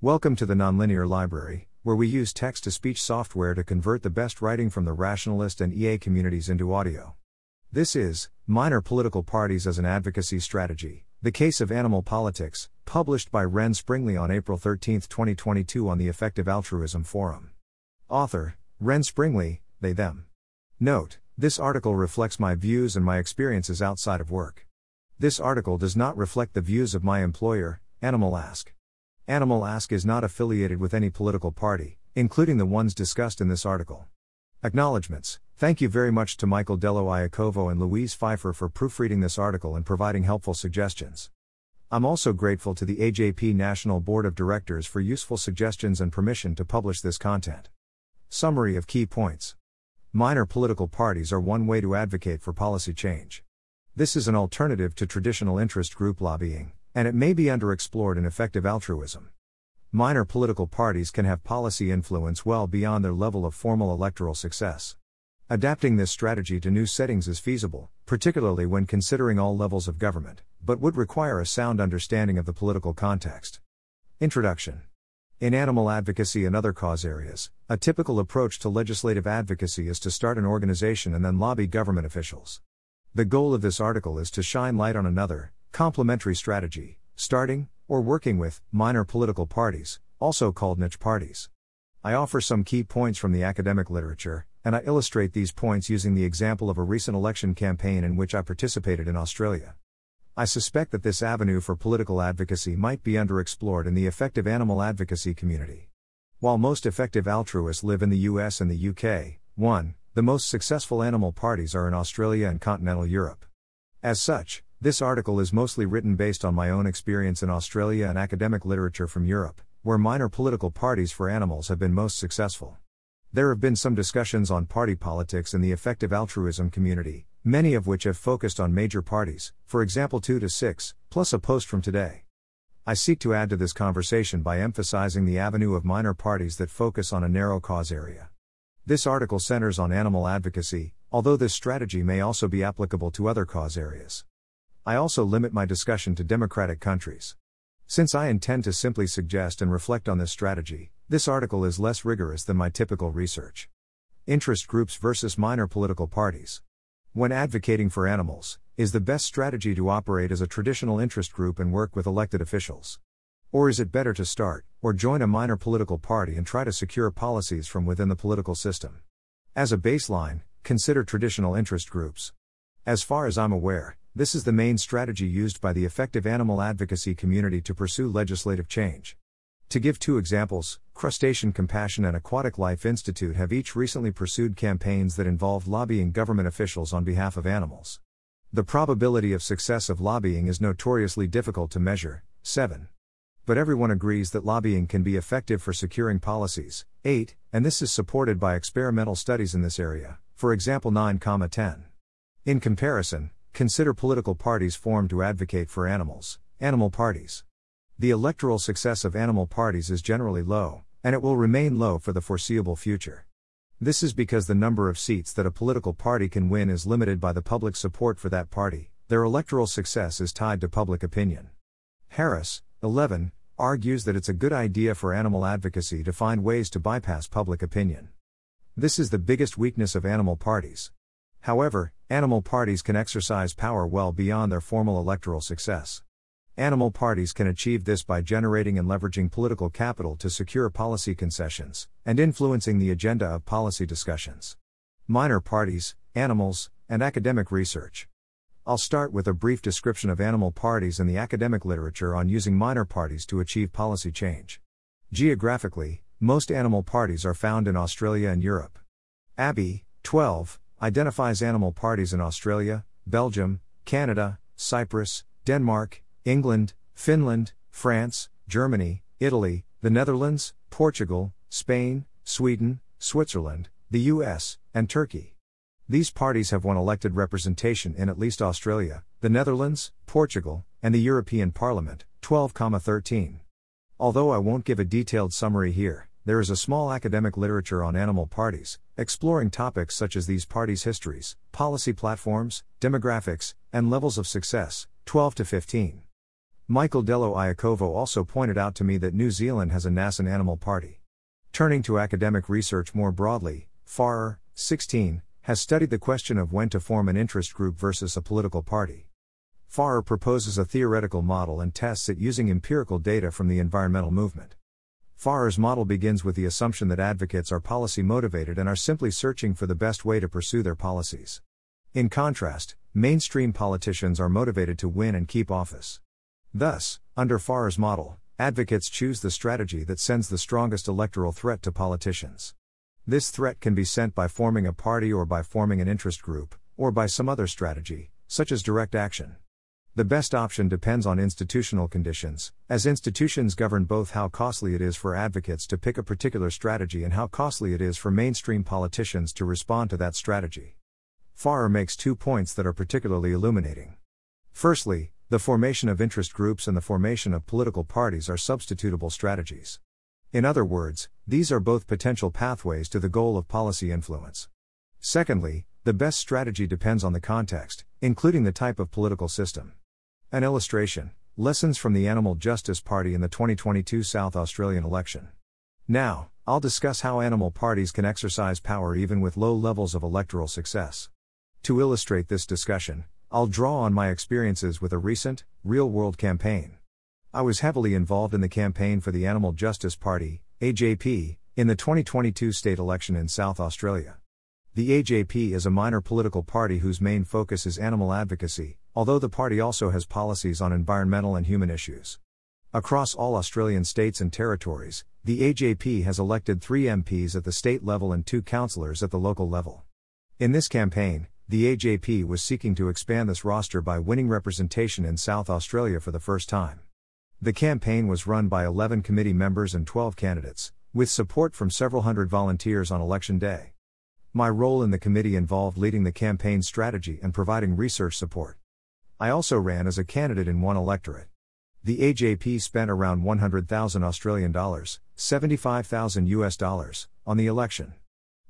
Welcome to the Nonlinear Library, where we use text to speech software to convert the best writing from the rationalist and EA communities into audio. This is Minor Political Parties as an Advocacy Strategy The Case of Animal Politics, published by Ren Springlea on April 13, 2022, on the Effective Altruism Forum. Author Ren Springlea, they them. Note this article reflects my views and my experiences outside of work. This article does not reflect the views of my employer, Animal Ask. Animal Ask is not affiliated with any political party, including the ones discussed in this article. Acknowledgements Thank you very much to Michael Dello Iacovo and Louise Pfeiffer for proofreading this article and providing helpful suggestions. I'm also grateful to the AJP National Board of Directors for useful suggestions and permission to publish this content. Summary of key points Minor political parties are one way to advocate for policy change. This is an alternative to traditional interest group lobbying and it may be underexplored in effective altruism. Minor political parties can have policy influence well beyond their level of formal electoral success. Adapting this strategy to new settings is feasible, particularly when considering all levels of government, but would require a sound understanding of the political context. Introduction In animal advocacy and other cause areas, a typical approach to legislative advocacy is to start an organization and then lobby government officials. The goal of this article is to shine light on another, complementary strategy, starting, or working with, minor political parties, also called niche parties. I offer some key points from the academic literature, and I illustrate these points using the example of a recent election campaign in which I participated in Australia. I suspect that this avenue for political advocacy might be underexplored in the effective animal advocacy community. While most effective altruists live in the US and the UK, 1. The most successful animal parties are in Australia and continental Europe. As such, this article is mostly written based on my own experience in Australia and academic literature from Europe, where minor political parties for animals have been most successful. There have been some discussions on party politics in the effective altruism community, many of which have focused on major parties, for example 2 to 6, plus a post from today. I seek to add to this conversation by emphasizing the avenue of minor parties that focus on a narrow cause area. This article centers on animal advocacy, although this strategy may also be applicable to other cause areas. I also limit my discussion to democratic countries. Since I intend to simply suggest and reflect on this strategy, this article is less rigorous than my typical research. Interest groups versus minor political parties. When advocating for animals, is the best strategy to operate as a traditional interest group and work with elected officials? Or is it better to start, or join a minor political party and try to secure policies from within the political system? As a baseline, consider traditional interest groups. As far as I'm aware, this is the main strategy used by the effective animal advocacy community to pursue legislative change. To give two examples, Crustacean Compassion and Aquatic Life Institute have each recently pursued campaigns that involve lobbying government officials on behalf of animals. The probability of success of lobbying is notoriously difficult to measure. 7. But everyone agrees that lobbying can be effective for securing policies. 8. And this is supported by experimental studies in this area, for example 9,10. In comparison, Consider political parties formed to advocate for animals, animal parties. The electoral success of animal parties is generally low, and it will remain low for the foreseeable future. This is because the number of seats that a political party can win is limited by the public support for that party, their electoral success is tied to public opinion. Harris, 11, argues that it's a good idea for animal advocacy to find ways to bypass public opinion. This is the biggest weakness of animal parties. However, animal parties can exercise power well beyond their formal electoral success. Animal parties can achieve this by generating and leveraging political capital to secure policy concessions, and influencing the agenda of policy discussions. Minor parties, animals, and academic research. I'll start with a brief description of animal parties and the academic literature on using minor parties to achieve policy change. Geographically, most animal parties are found in Australia and Europe. Abbey, 12, identifies animal parties in Australia, Belgium, Canada, Cyprus, Denmark, England, Finland, France, Germany, Italy, the Netherlands, Portugal, Spain, Sweden, Switzerland, the US, and Turkey. These parties have won elected representation in at least Australia, the Netherlands, Portugal, and the European Parliament, 12,13. Although I won't give a detailed summary here, there is a small academic literature on animal parties, exploring topics such as these parties' histories, policy platforms, demographics, and levels of success, 12 to 15. Michael Dello Iacovo also pointed out to me that New Zealand has a Nasson Animal Party. Turning to academic research more broadly, Farrer, 16, has studied the question of when to form an interest group versus a political party. Farrer proposes a theoretical model and tests it using empirical data from the environmental movement. Farrer's model begins with the assumption that advocates are policy motivated and are simply searching for the best way to pursue their policies. In contrast, mainstream politicians are motivated to win and keep office. Thus, under Farrer's model, advocates choose the strategy that sends the strongest electoral threat to politicians. This threat can be sent by forming a party or by forming an interest group, or by some other strategy, such as direct action. The best option depends on institutional conditions, as institutions govern both how costly it is for advocates to pick a particular strategy and how costly it is for mainstream politicians to respond to that strategy. Farrer makes two points that are particularly illuminating. Firstly, the formation of interest groups and the formation of political parties are substitutable strategies. In other words, these are both potential pathways to the goal of policy influence. Secondly, the best strategy depends on the context, including the type of political system. An illustration Lessons from the Animal Justice Party in the 2022 South Australian election. Now, I'll discuss how animal parties can exercise power even with low levels of electoral success. To illustrate this discussion, I'll draw on my experiences with a recent, real world campaign. I was heavily involved in the campaign for the Animal Justice Party, AJP, in the 2022 state election in South Australia. The AJP is a minor political party whose main focus is animal advocacy, although the party also has policies on environmental and human issues. Across all Australian states and territories, the AJP has elected three MPs at the state level and two councillors at the local level. In this campaign, the AJP was seeking to expand this roster by winning representation in South Australia for the first time. The campaign was run by 11 committee members and 12 candidates, with support from several hundred volunteers on election day. My role in the committee involved leading the campaign strategy and providing research support. I also ran as a candidate in one electorate. The AJP spent around 100,000 Australian dollars, 75,000 US dollars, on the election.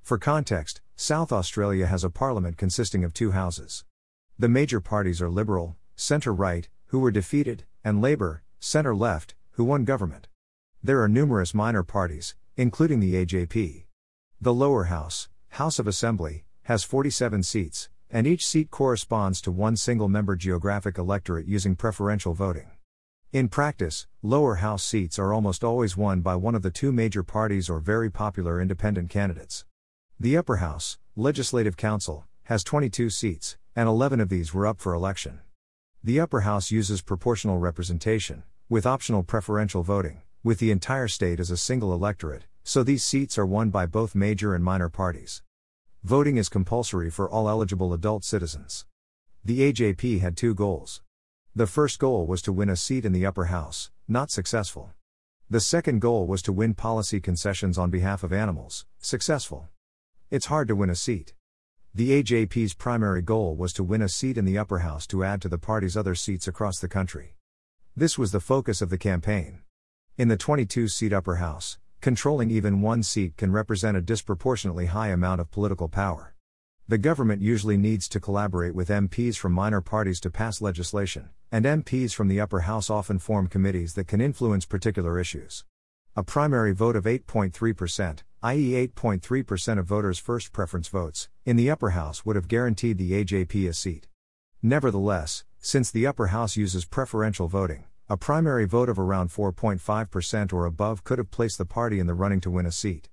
For context, South Australia has a parliament consisting of two houses. The major parties are Liberal, centre right, who were defeated, and Labour, centre left, who won government. There are numerous minor parties, including the AJP. The lower house, House of Assembly, has 47 seats, and each seat corresponds to one single member geographic electorate using preferential voting. In practice, lower house seats are almost always won by one of the two major parties or very popular independent candidates. The Upper House, Legislative Council, has 22 seats, and 11 of these were up for election. The Upper House uses proportional representation, with optional preferential voting, with the entire state as a single electorate, so these seats are won by both major and minor parties. Voting is compulsory for all eligible adult citizens. The AJP had two goals. The first goal was to win a seat in the upper house, not successful. The second goal was to win policy concessions on behalf of animals, successful. It's hard to win a seat. The AJP's primary goal was to win a seat in the upper house to add to the party's other seats across the country. This was the focus of the campaign. In the 22 seat upper house, controlling even one seat can represent a disproportionately high amount of political power. The government usually needs to collaborate with MPs from minor parties to pass legislation, and MPs from the upper house often form committees that can influence particular issues. A primary vote of 8.3%, i.e., 8.3% of voters' first preference votes, in the upper house would have guaranteed the AJP a seat. Nevertheless, since the upper house uses preferential voting, a primary vote of around 4.5% or above could have placed the party in the running to win a seat.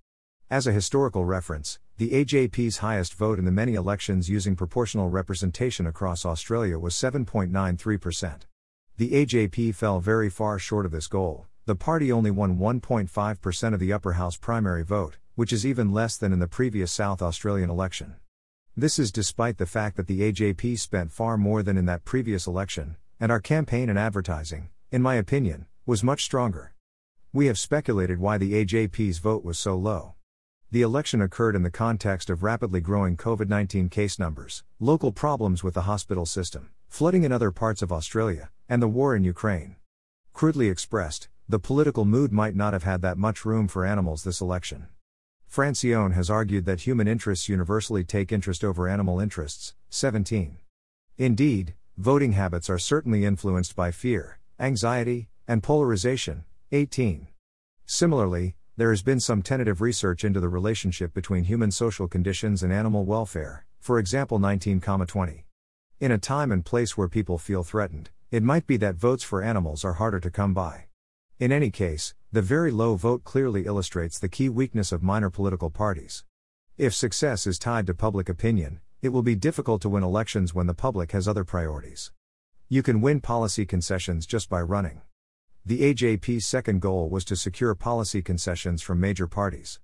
As a historical reference, the AJP's highest vote in the many elections using proportional representation across Australia was 7.93%. The AJP fell very far short of this goal, the party only won 1.5% of the upper house primary vote, which is even less than in the previous South Australian election. This is despite the fact that the AJP spent far more than in that previous election, and our campaign and advertising, in my opinion, was much stronger. We have speculated why the AJP's vote was so low. The election occurred in the context of rapidly growing COVID 19 case numbers, local problems with the hospital system, flooding in other parts of Australia, and the war in Ukraine. Crudely expressed, the political mood might not have had that much room for animals this election. Francione has argued that human interests universally take interest over animal interests. 17. Indeed, voting habits are certainly influenced by fear, anxiety, and polarization, 18. Similarly, there has been some tentative research into the relationship between human social conditions and animal welfare, for example 19,20. In a time and place where people feel threatened, it might be that votes for animals are harder to come by. In any case, the very low vote clearly illustrates the key weakness of minor political parties. If success is tied to public opinion, it will be difficult to win elections when the public has other priorities. You can win policy concessions just by running. The AJP's second goal was to secure policy concessions from major parties.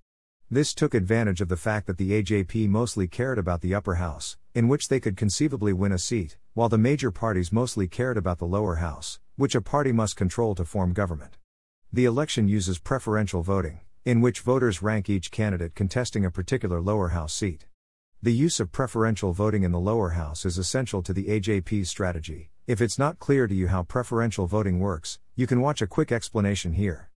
This took advantage of the fact that the AJP mostly cared about the upper house, in which they could conceivably win a seat, while the major parties mostly cared about the lower house, which a party must control to form government. The election uses preferential voting, in which voters rank each candidate contesting a particular lower house seat. The use of preferential voting in the lower house is essential to the AJP's strategy. If it's not clear to you how preferential voting works, you can watch a quick explanation here.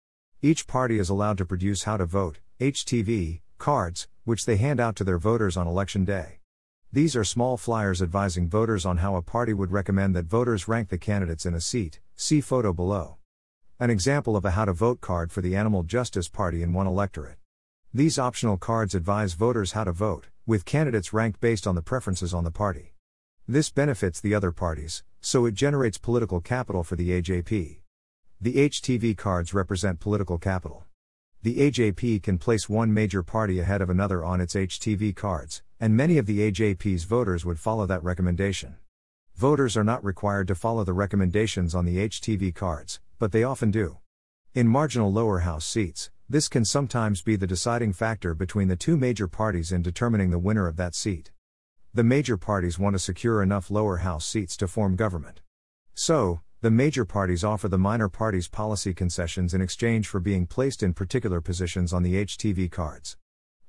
Each party is allowed to produce how to vote, HTV, cards, which they hand out to their voters on election day. These are small flyers advising voters on how a party would recommend that voters rank the candidates in a seat. See photo below. An example of a how to vote card for the Animal Justice Party in one electorate. These optional cards advise voters how to vote, with candidates ranked based on the preferences on the party. This benefits the other parties, so it generates political capital for the AJP. The HTV cards represent political capital. The AJP can place one major party ahead of another on its HTV cards, and many of the AJP's voters would follow that recommendation. Voters are not required to follow the recommendations on the HTV cards, but they often do. In marginal lower house seats, this can sometimes be the deciding factor between the two major parties in determining the winner of that seat. The major parties want to secure enough lower house seats to form government. So, the major parties offer the minor parties policy concessions in exchange for being placed in particular positions on the HTV cards.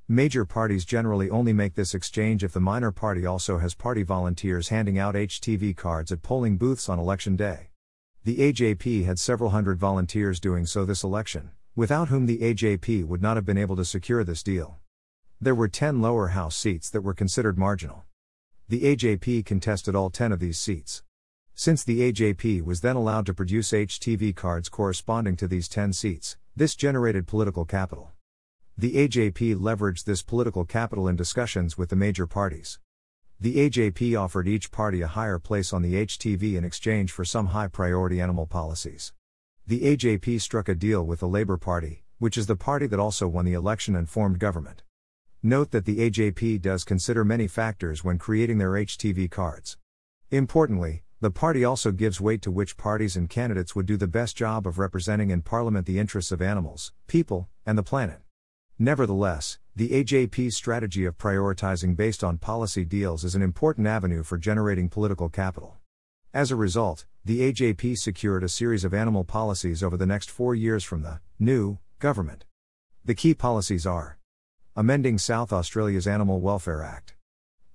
Major parties generally only make this exchange if the minor party also has party volunteers handing out HTV cards at polling booths on election day. The AJP had several hundred volunteers doing so this election, without whom the AJP would not have been able to secure this deal. There were 10 lower house seats that were considered marginal. The AJP contested all 10 of these seats. Since the AJP was then allowed to produce HTV cards corresponding to these 10 seats, this generated political capital. The AJP leveraged this political capital in discussions with the major parties. The AJP offered each party a higher place on the HTV in exchange for some high priority animal policies. The AJP struck a deal with the Labour Party, which is the party that also won the election and formed government. Note that the AJP does consider many factors when creating their HTV cards. Importantly, the party also gives weight to which parties and candidates would do the best job of representing in Parliament the interests of animals, people, and the planet. Nevertheless, the AJP's strategy of prioritizing based on policy deals is an important avenue for generating political capital. As a result, the AJP secured a series of animal policies over the next four years from the new government. The key policies are amending South Australia's Animal Welfare Act,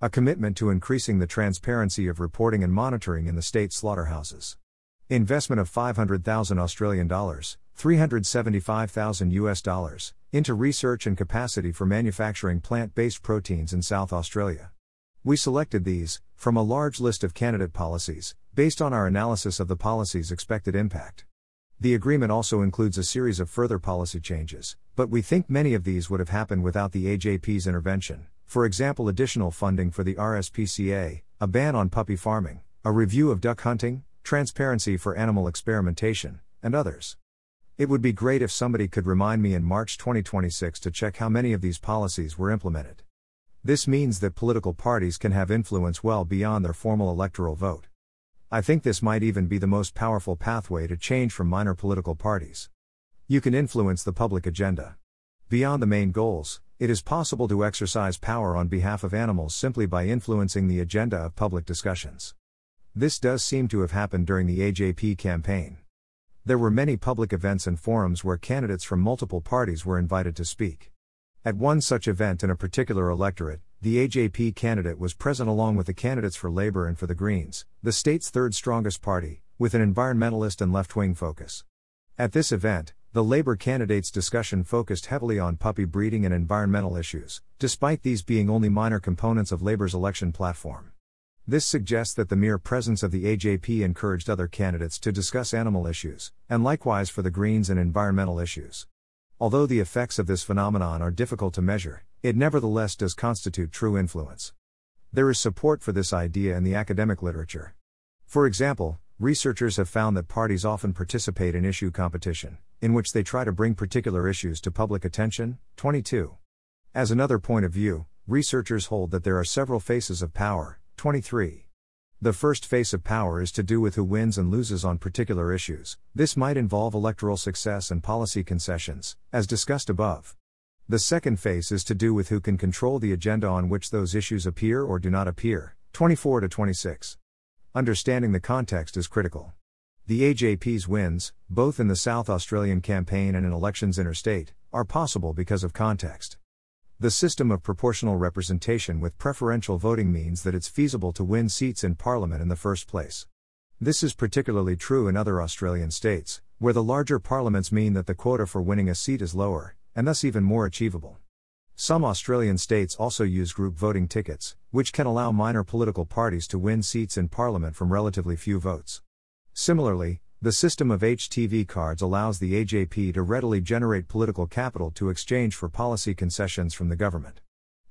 a commitment to increasing the transparency of reporting and monitoring in the state slaughterhouses, investment of 500,000 Australian dollars, 375,000 US dollars into research and capacity for manufacturing plant based proteins in South Australia. We selected these, from a large list of candidate policies, based on our analysis of the policy's expected impact. The agreement also includes a series of further policy changes, but we think many of these would have happened without the AJP's intervention, for example, additional funding for the RSPCA, a ban on puppy farming, a review of duck hunting, transparency for animal experimentation, and others. It would be great if somebody could remind me in March 2026 to check how many of these policies were implemented. This means that political parties can have influence well beyond their formal electoral vote. I think this might even be the most powerful pathway to change from minor political parties. You can influence the public agenda. Beyond the main goals, it is possible to exercise power on behalf of animals simply by influencing the agenda of public discussions. This does seem to have happened during the AJP campaign. There were many public events and forums where candidates from multiple parties were invited to speak. At one such event in a particular electorate, the AJP candidate was present along with the candidates for Labour and for the Greens, the state's third strongest party, with an environmentalist and left wing focus. At this event, the Labour candidate's discussion focused heavily on puppy breeding and environmental issues, despite these being only minor components of Labour's election platform. This suggests that the mere presence of the AJP encouraged other candidates to discuss animal issues, and likewise for the Greens and environmental issues. Although the effects of this phenomenon are difficult to measure, it nevertheless does constitute true influence. There is support for this idea in the academic literature. For example, researchers have found that parties often participate in issue competition, in which they try to bring particular issues to public attention. 22. As another point of view, researchers hold that there are several faces of power, 23. The first face of power is to do with who wins and loses on particular issues. This might involve electoral success and policy concessions, as discussed above. The second face is to do with who can control the agenda on which those issues appear or do not appear. 24 to 26. Understanding the context is critical. The AJP's wins, both in the South Australian campaign and in elections interstate, are possible because of context. The system of proportional representation with preferential voting means that it's feasible to win seats in Parliament in the first place. This is particularly true in other Australian states, where the larger parliaments mean that the quota for winning a seat is lower, and thus even more achievable. Some Australian states also use group voting tickets, which can allow minor political parties to win seats in Parliament from relatively few votes. Similarly, the system of HTV cards allows the AJP to readily generate political capital to exchange for policy concessions from the government.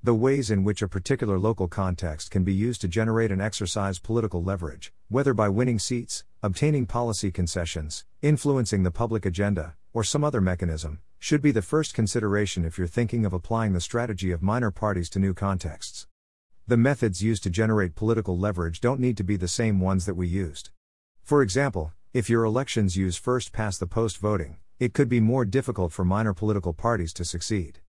The ways in which a particular local context can be used to generate and exercise political leverage, whether by winning seats, obtaining policy concessions, influencing the public agenda, or some other mechanism, should be the first consideration if you're thinking of applying the strategy of minor parties to new contexts. The methods used to generate political leverage don't need to be the same ones that we used. For example, if your elections use first past the post voting, it could be more difficult for minor political parties to succeed.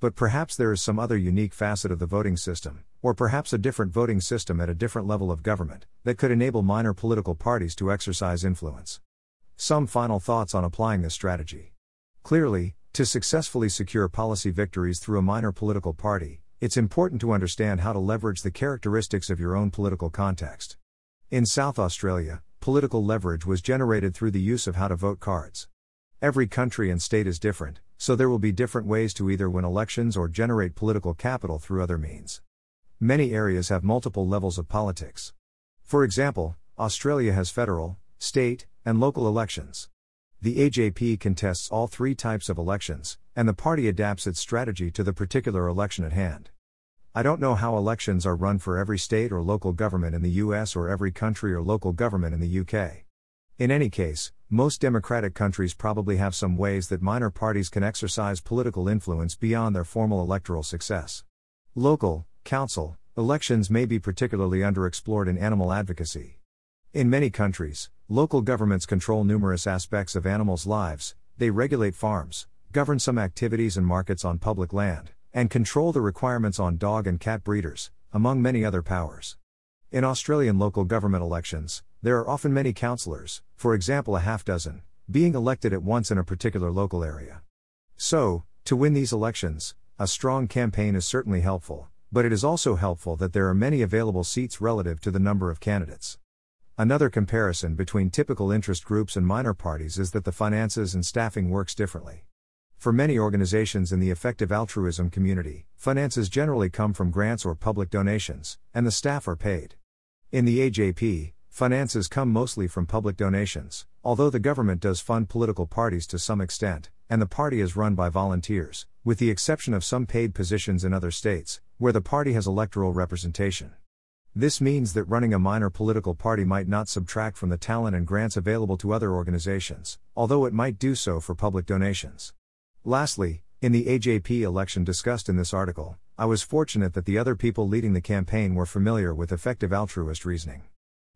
But perhaps there is some other unique facet of the voting system, or perhaps a different voting system at a different level of government, that could enable minor political parties to exercise influence. Some final thoughts on applying this strategy. Clearly, to successfully secure policy victories through a minor political party, it's important to understand how to leverage the characteristics of your own political context. In South Australia, political leverage was generated through the use of how to vote cards. Every country and state is different, so there will be different ways to either win elections or generate political capital through other means. Many areas have multiple levels of politics. For example, Australia has federal, state, and local elections. The AJP contests all three types of elections, and the party adapts its strategy to the particular election at hand. I don't know how elections are run for every state or local government in the US or every country or local government in the UK. In any case, most democratic countries probably have some ways that minor parties can exercise political influence beyond their formal electoral success. Local, council, elections may be particularly underexplored in animal advocacy. In many countries, local governments control numerous aspects of animals' lives, they regulate farms, govern some activities and markets on public land, and control the requirements on dog and cat breeders, among many other powers. In Australian local government elections, there are often many councillors, for example, a half dozen, being elected at once in a particular local area. So, to win these elections, a strong campaign is certainly helpful, but it is also helpful that there are many available seats relative to the number of candidates. Another comparison between typical interest groups and minor parties is that the finances and staffing works differently. For many organizations in the effective altruism community, finances generally come from grants or public donations, and the staff are paid. In the AJP, finances come mostly from public donations, although the government does fund political parties to some extent, and the party is run by volunteers, with the exception of some paid positions in other states, where the party has electoral representation. This means that running a minor political party might not subtract from the talent and grants available to other organizations, although it might do so for public donations. Lastly, in the AJP election discussed in this article, I was fortunate that the other people leading the campaign were familiar with effective altruist reasoning.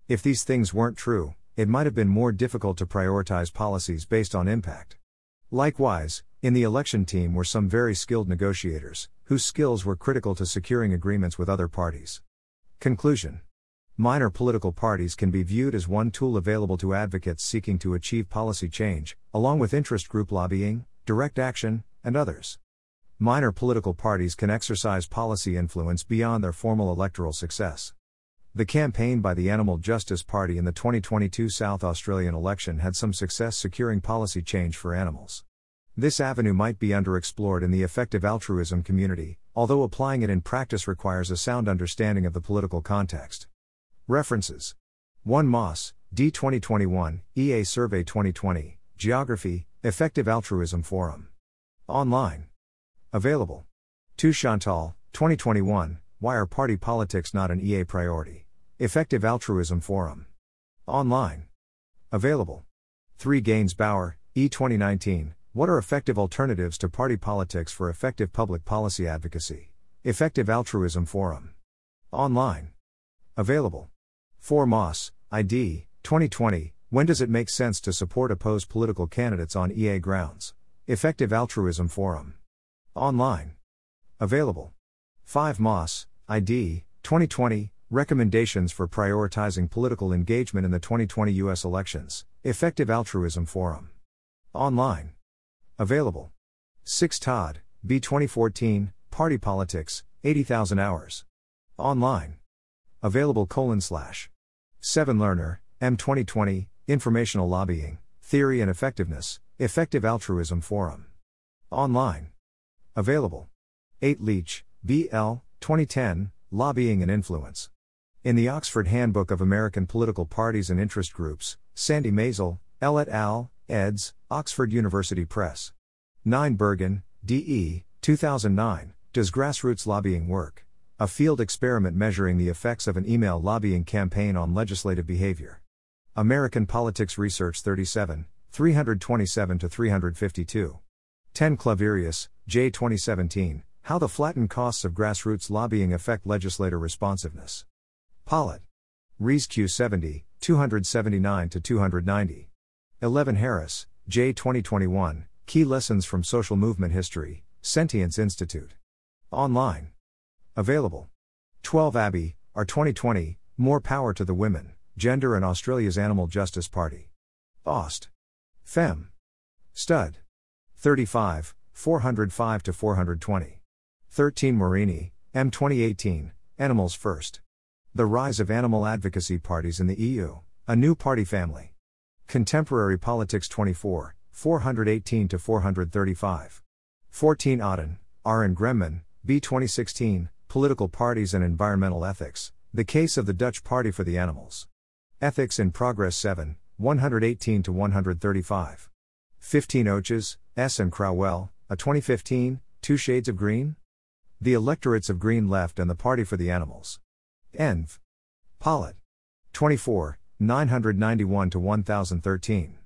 If these things weren't true, it might have been more difficult to prioritize policies based on impact. Likewise, in the election team were some very skilled negotiators, whose skills were critical to securing agreements with other parties. Conclusion Minor political parties can be viewed as one tool available to advocates seeking to achieve policy change, along with interest group lobbying, direct action, and others. Minor political parties can exercise policy influence beyond their formal electoral success. The campaign by the Animal Justice Party in the 2022 South Australian election had some success securing policy change for animals. This avenue might be underexplored in the effective altruism community, although applying it in practice requires a sound understanding of the political context. References 1 Moss, D 2021, EA Survey 2020, Geography, Effective Altruism Forum. Online. Available. 2 Chantal, 2021, Why are party politics not an EA priority? Effective Altruism Forum. Online. Available. 3 Gaines Bauer, E 2019, What are effective alternatives to party politics for effective public policy advocacy? Effective Altruism Forum. Online. Available. 4 Moss, ID, 2020, When does it make sense to support opposed political candidates on EA grounds? Effective Altruism Forum. Online. Available. 5 Moss, ID, 2020, Recommendations for Prioritizing Political Engagement in the 2020 U.S. Elections, Effective Altruism Forum. Online. Available. 6 Todd, B 2014, Party Politics, 80,000 Hours. Online. Available colon slash. 7 Lerner, M 2020, Informational Lobbying, Theory and Effectiveness, Effective Altruism Forum. Online. Available. 8 Leech, B.L., 2010, Lobbying and Influence. In the Oxford Handbook of American Political Parties and Interest Groups, Sandy Maisel, L. et al., eds., Oxford University Press. 9 Bergan, D.E., 2009, Does Grassroots Lobbying Work? A field experiment measuring the effects of an email lobbying campaign on legislative behavior. American Politics Research 37, 327 352. 10 Cluverius, J. 2017, How the Flattened Costs of Grassroots Lobbying Affect Legislator Responsiveness. Pollitt. Rees Q 70, 279 290. 11 Harris, J. 2021, Key Lessons from Social Movement History, Sentience Institute. Online. Available. 12 Abbey, R 2020, More Power to the Women, Gender and Australia's Animal Justice Party. Aust. Fem. Stud. 35, 405 to 420. 13 Morini, M 2018, Animals First. The Rise of Animal Advocacy Parties in the EU, a New Party Family. Contemporary Politics 24, 418 to 435. 14 Auden, R. and Gremmen, B 2016, Political Parties and Environmental Ethics, The Case of the Dutch Party for the Animals. Ethics in Progress 7, 118 to 135. 15 Otjes, S. and Krouwel, a 2015, Two Shades of Green? The Electorates of Green Left and the Party for the Animals. Env. Pollitt. 24, 991 to 1013.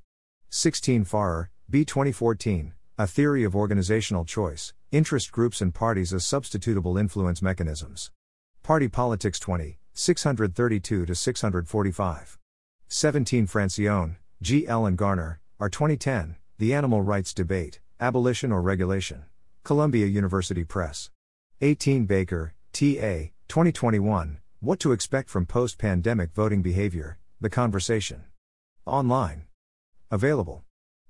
16 Farrer, B. 2014, A Theory of Organizational Choice, Interest Groups and Parties as Substitutable Influence Mechanisms. Party Politics 20, 632 to 645. 17 Francione, G. L. and Garner, R. 2010, The Animal Rights Debate, Abolition or Regulation. Columbia University Press. 18 Baker, T. A., 2021, What to Expect from Post Pandemic Voting Behavior, The Conversation. Online. Available.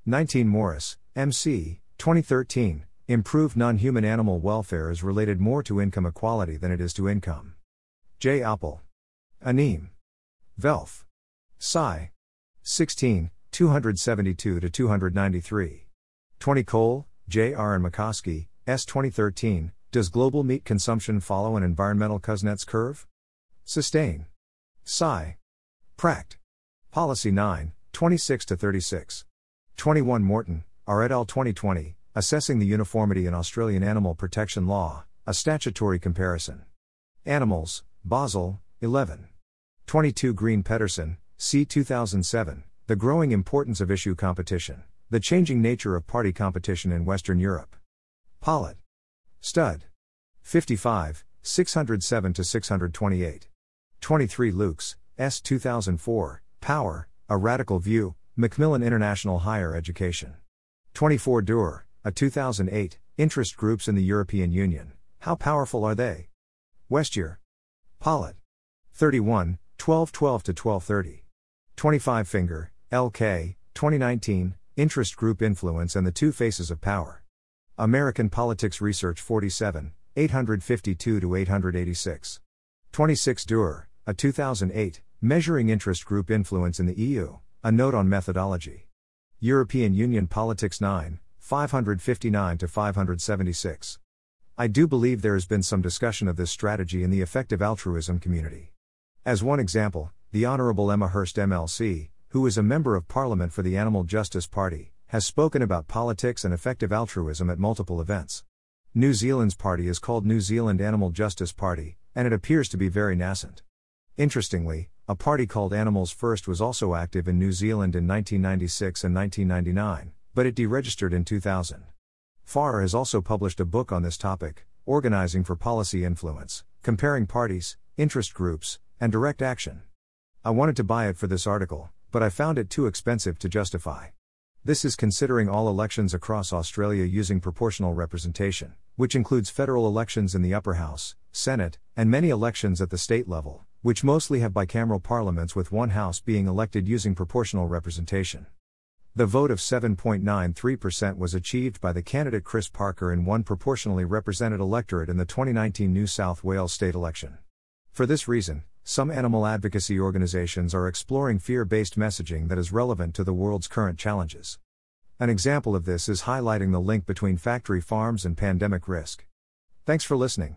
19 Morris, M.C., 2013, Improved Non Human Animal Welfare is related more to income equality than it is to income. J. Appel. Anim. Velf. Sci. 16, 272 to 293. 20 Cole, J. R. and McCoskey, S. 2013, Does Global Meat Consumption Follow an Environmental Kuznets Curve? Sustain. Sci. Pract. Policy 9, 26 to 36. 21 Morton, R. et al. 2020, Assessing the Uniformity in Australian Animal Protection Law, a Statutory Comparison. Animals, Basel, 11. 22 Green Pedersen, C. 2007, The Growing Importance of Issue Competition, The Changing Nature of Party Competition in Western Europe. Pollitt. Stud. 55, 607 to 628. 23 Lukes, S. 2004, Power, A Radical View, Macmillan International Higher Education. 24 Duer, a 2008, Interest Groups in the European Union, How Powerful Are They? Westyear. Pollitt. 31, 1212 to 1230. 25 Finger, LK, 2019, Interest Group Influence and the Two Faces of Power. American Politics Research 47, 852 to 886. 26 Duer, a 2008, Measuring Interest Group Influence in the EU, a note on methodology. European Union Politics 9, 559 to 576. I do believe there has been some discussion of this strategy in the effective altruism community. As one example, the Honourable Emma Hurst MLC, who is a Member of Parliament for the Animal Justice Party, has spoken about politics and effective altruism at multiple events. New Zealand's party is called New Zealand Animal Justice Party, and it appears to be very nascent. Interestingly, a party called Animals First was also active in New Zealand in 1996 and 1999, but it deregistered in 2000. Farr has also published a book on this topic, Organizing for Policy Influence, comparing parties, interest groups, and direct action. I wanted to buy it for this article, but I found it too expensive to justify. This is considering all elections across Australia using proportional representation, which includes federal elections in the upper house, Senate, and many elections at the state level, which mostly have bicameral parliaments with one house being elected using proportional representation. The vote of 7.93% was achieved by the candidate Chris Parker in one proportionally represented electorate in the 2019 New South Wales state election. For this reason, some animal advocacy organizations are exploring fear based messaging that is relevant to the world's current challenges. An example of this is highlighting the link between factory farms and pandemic risk. Thanks for listening.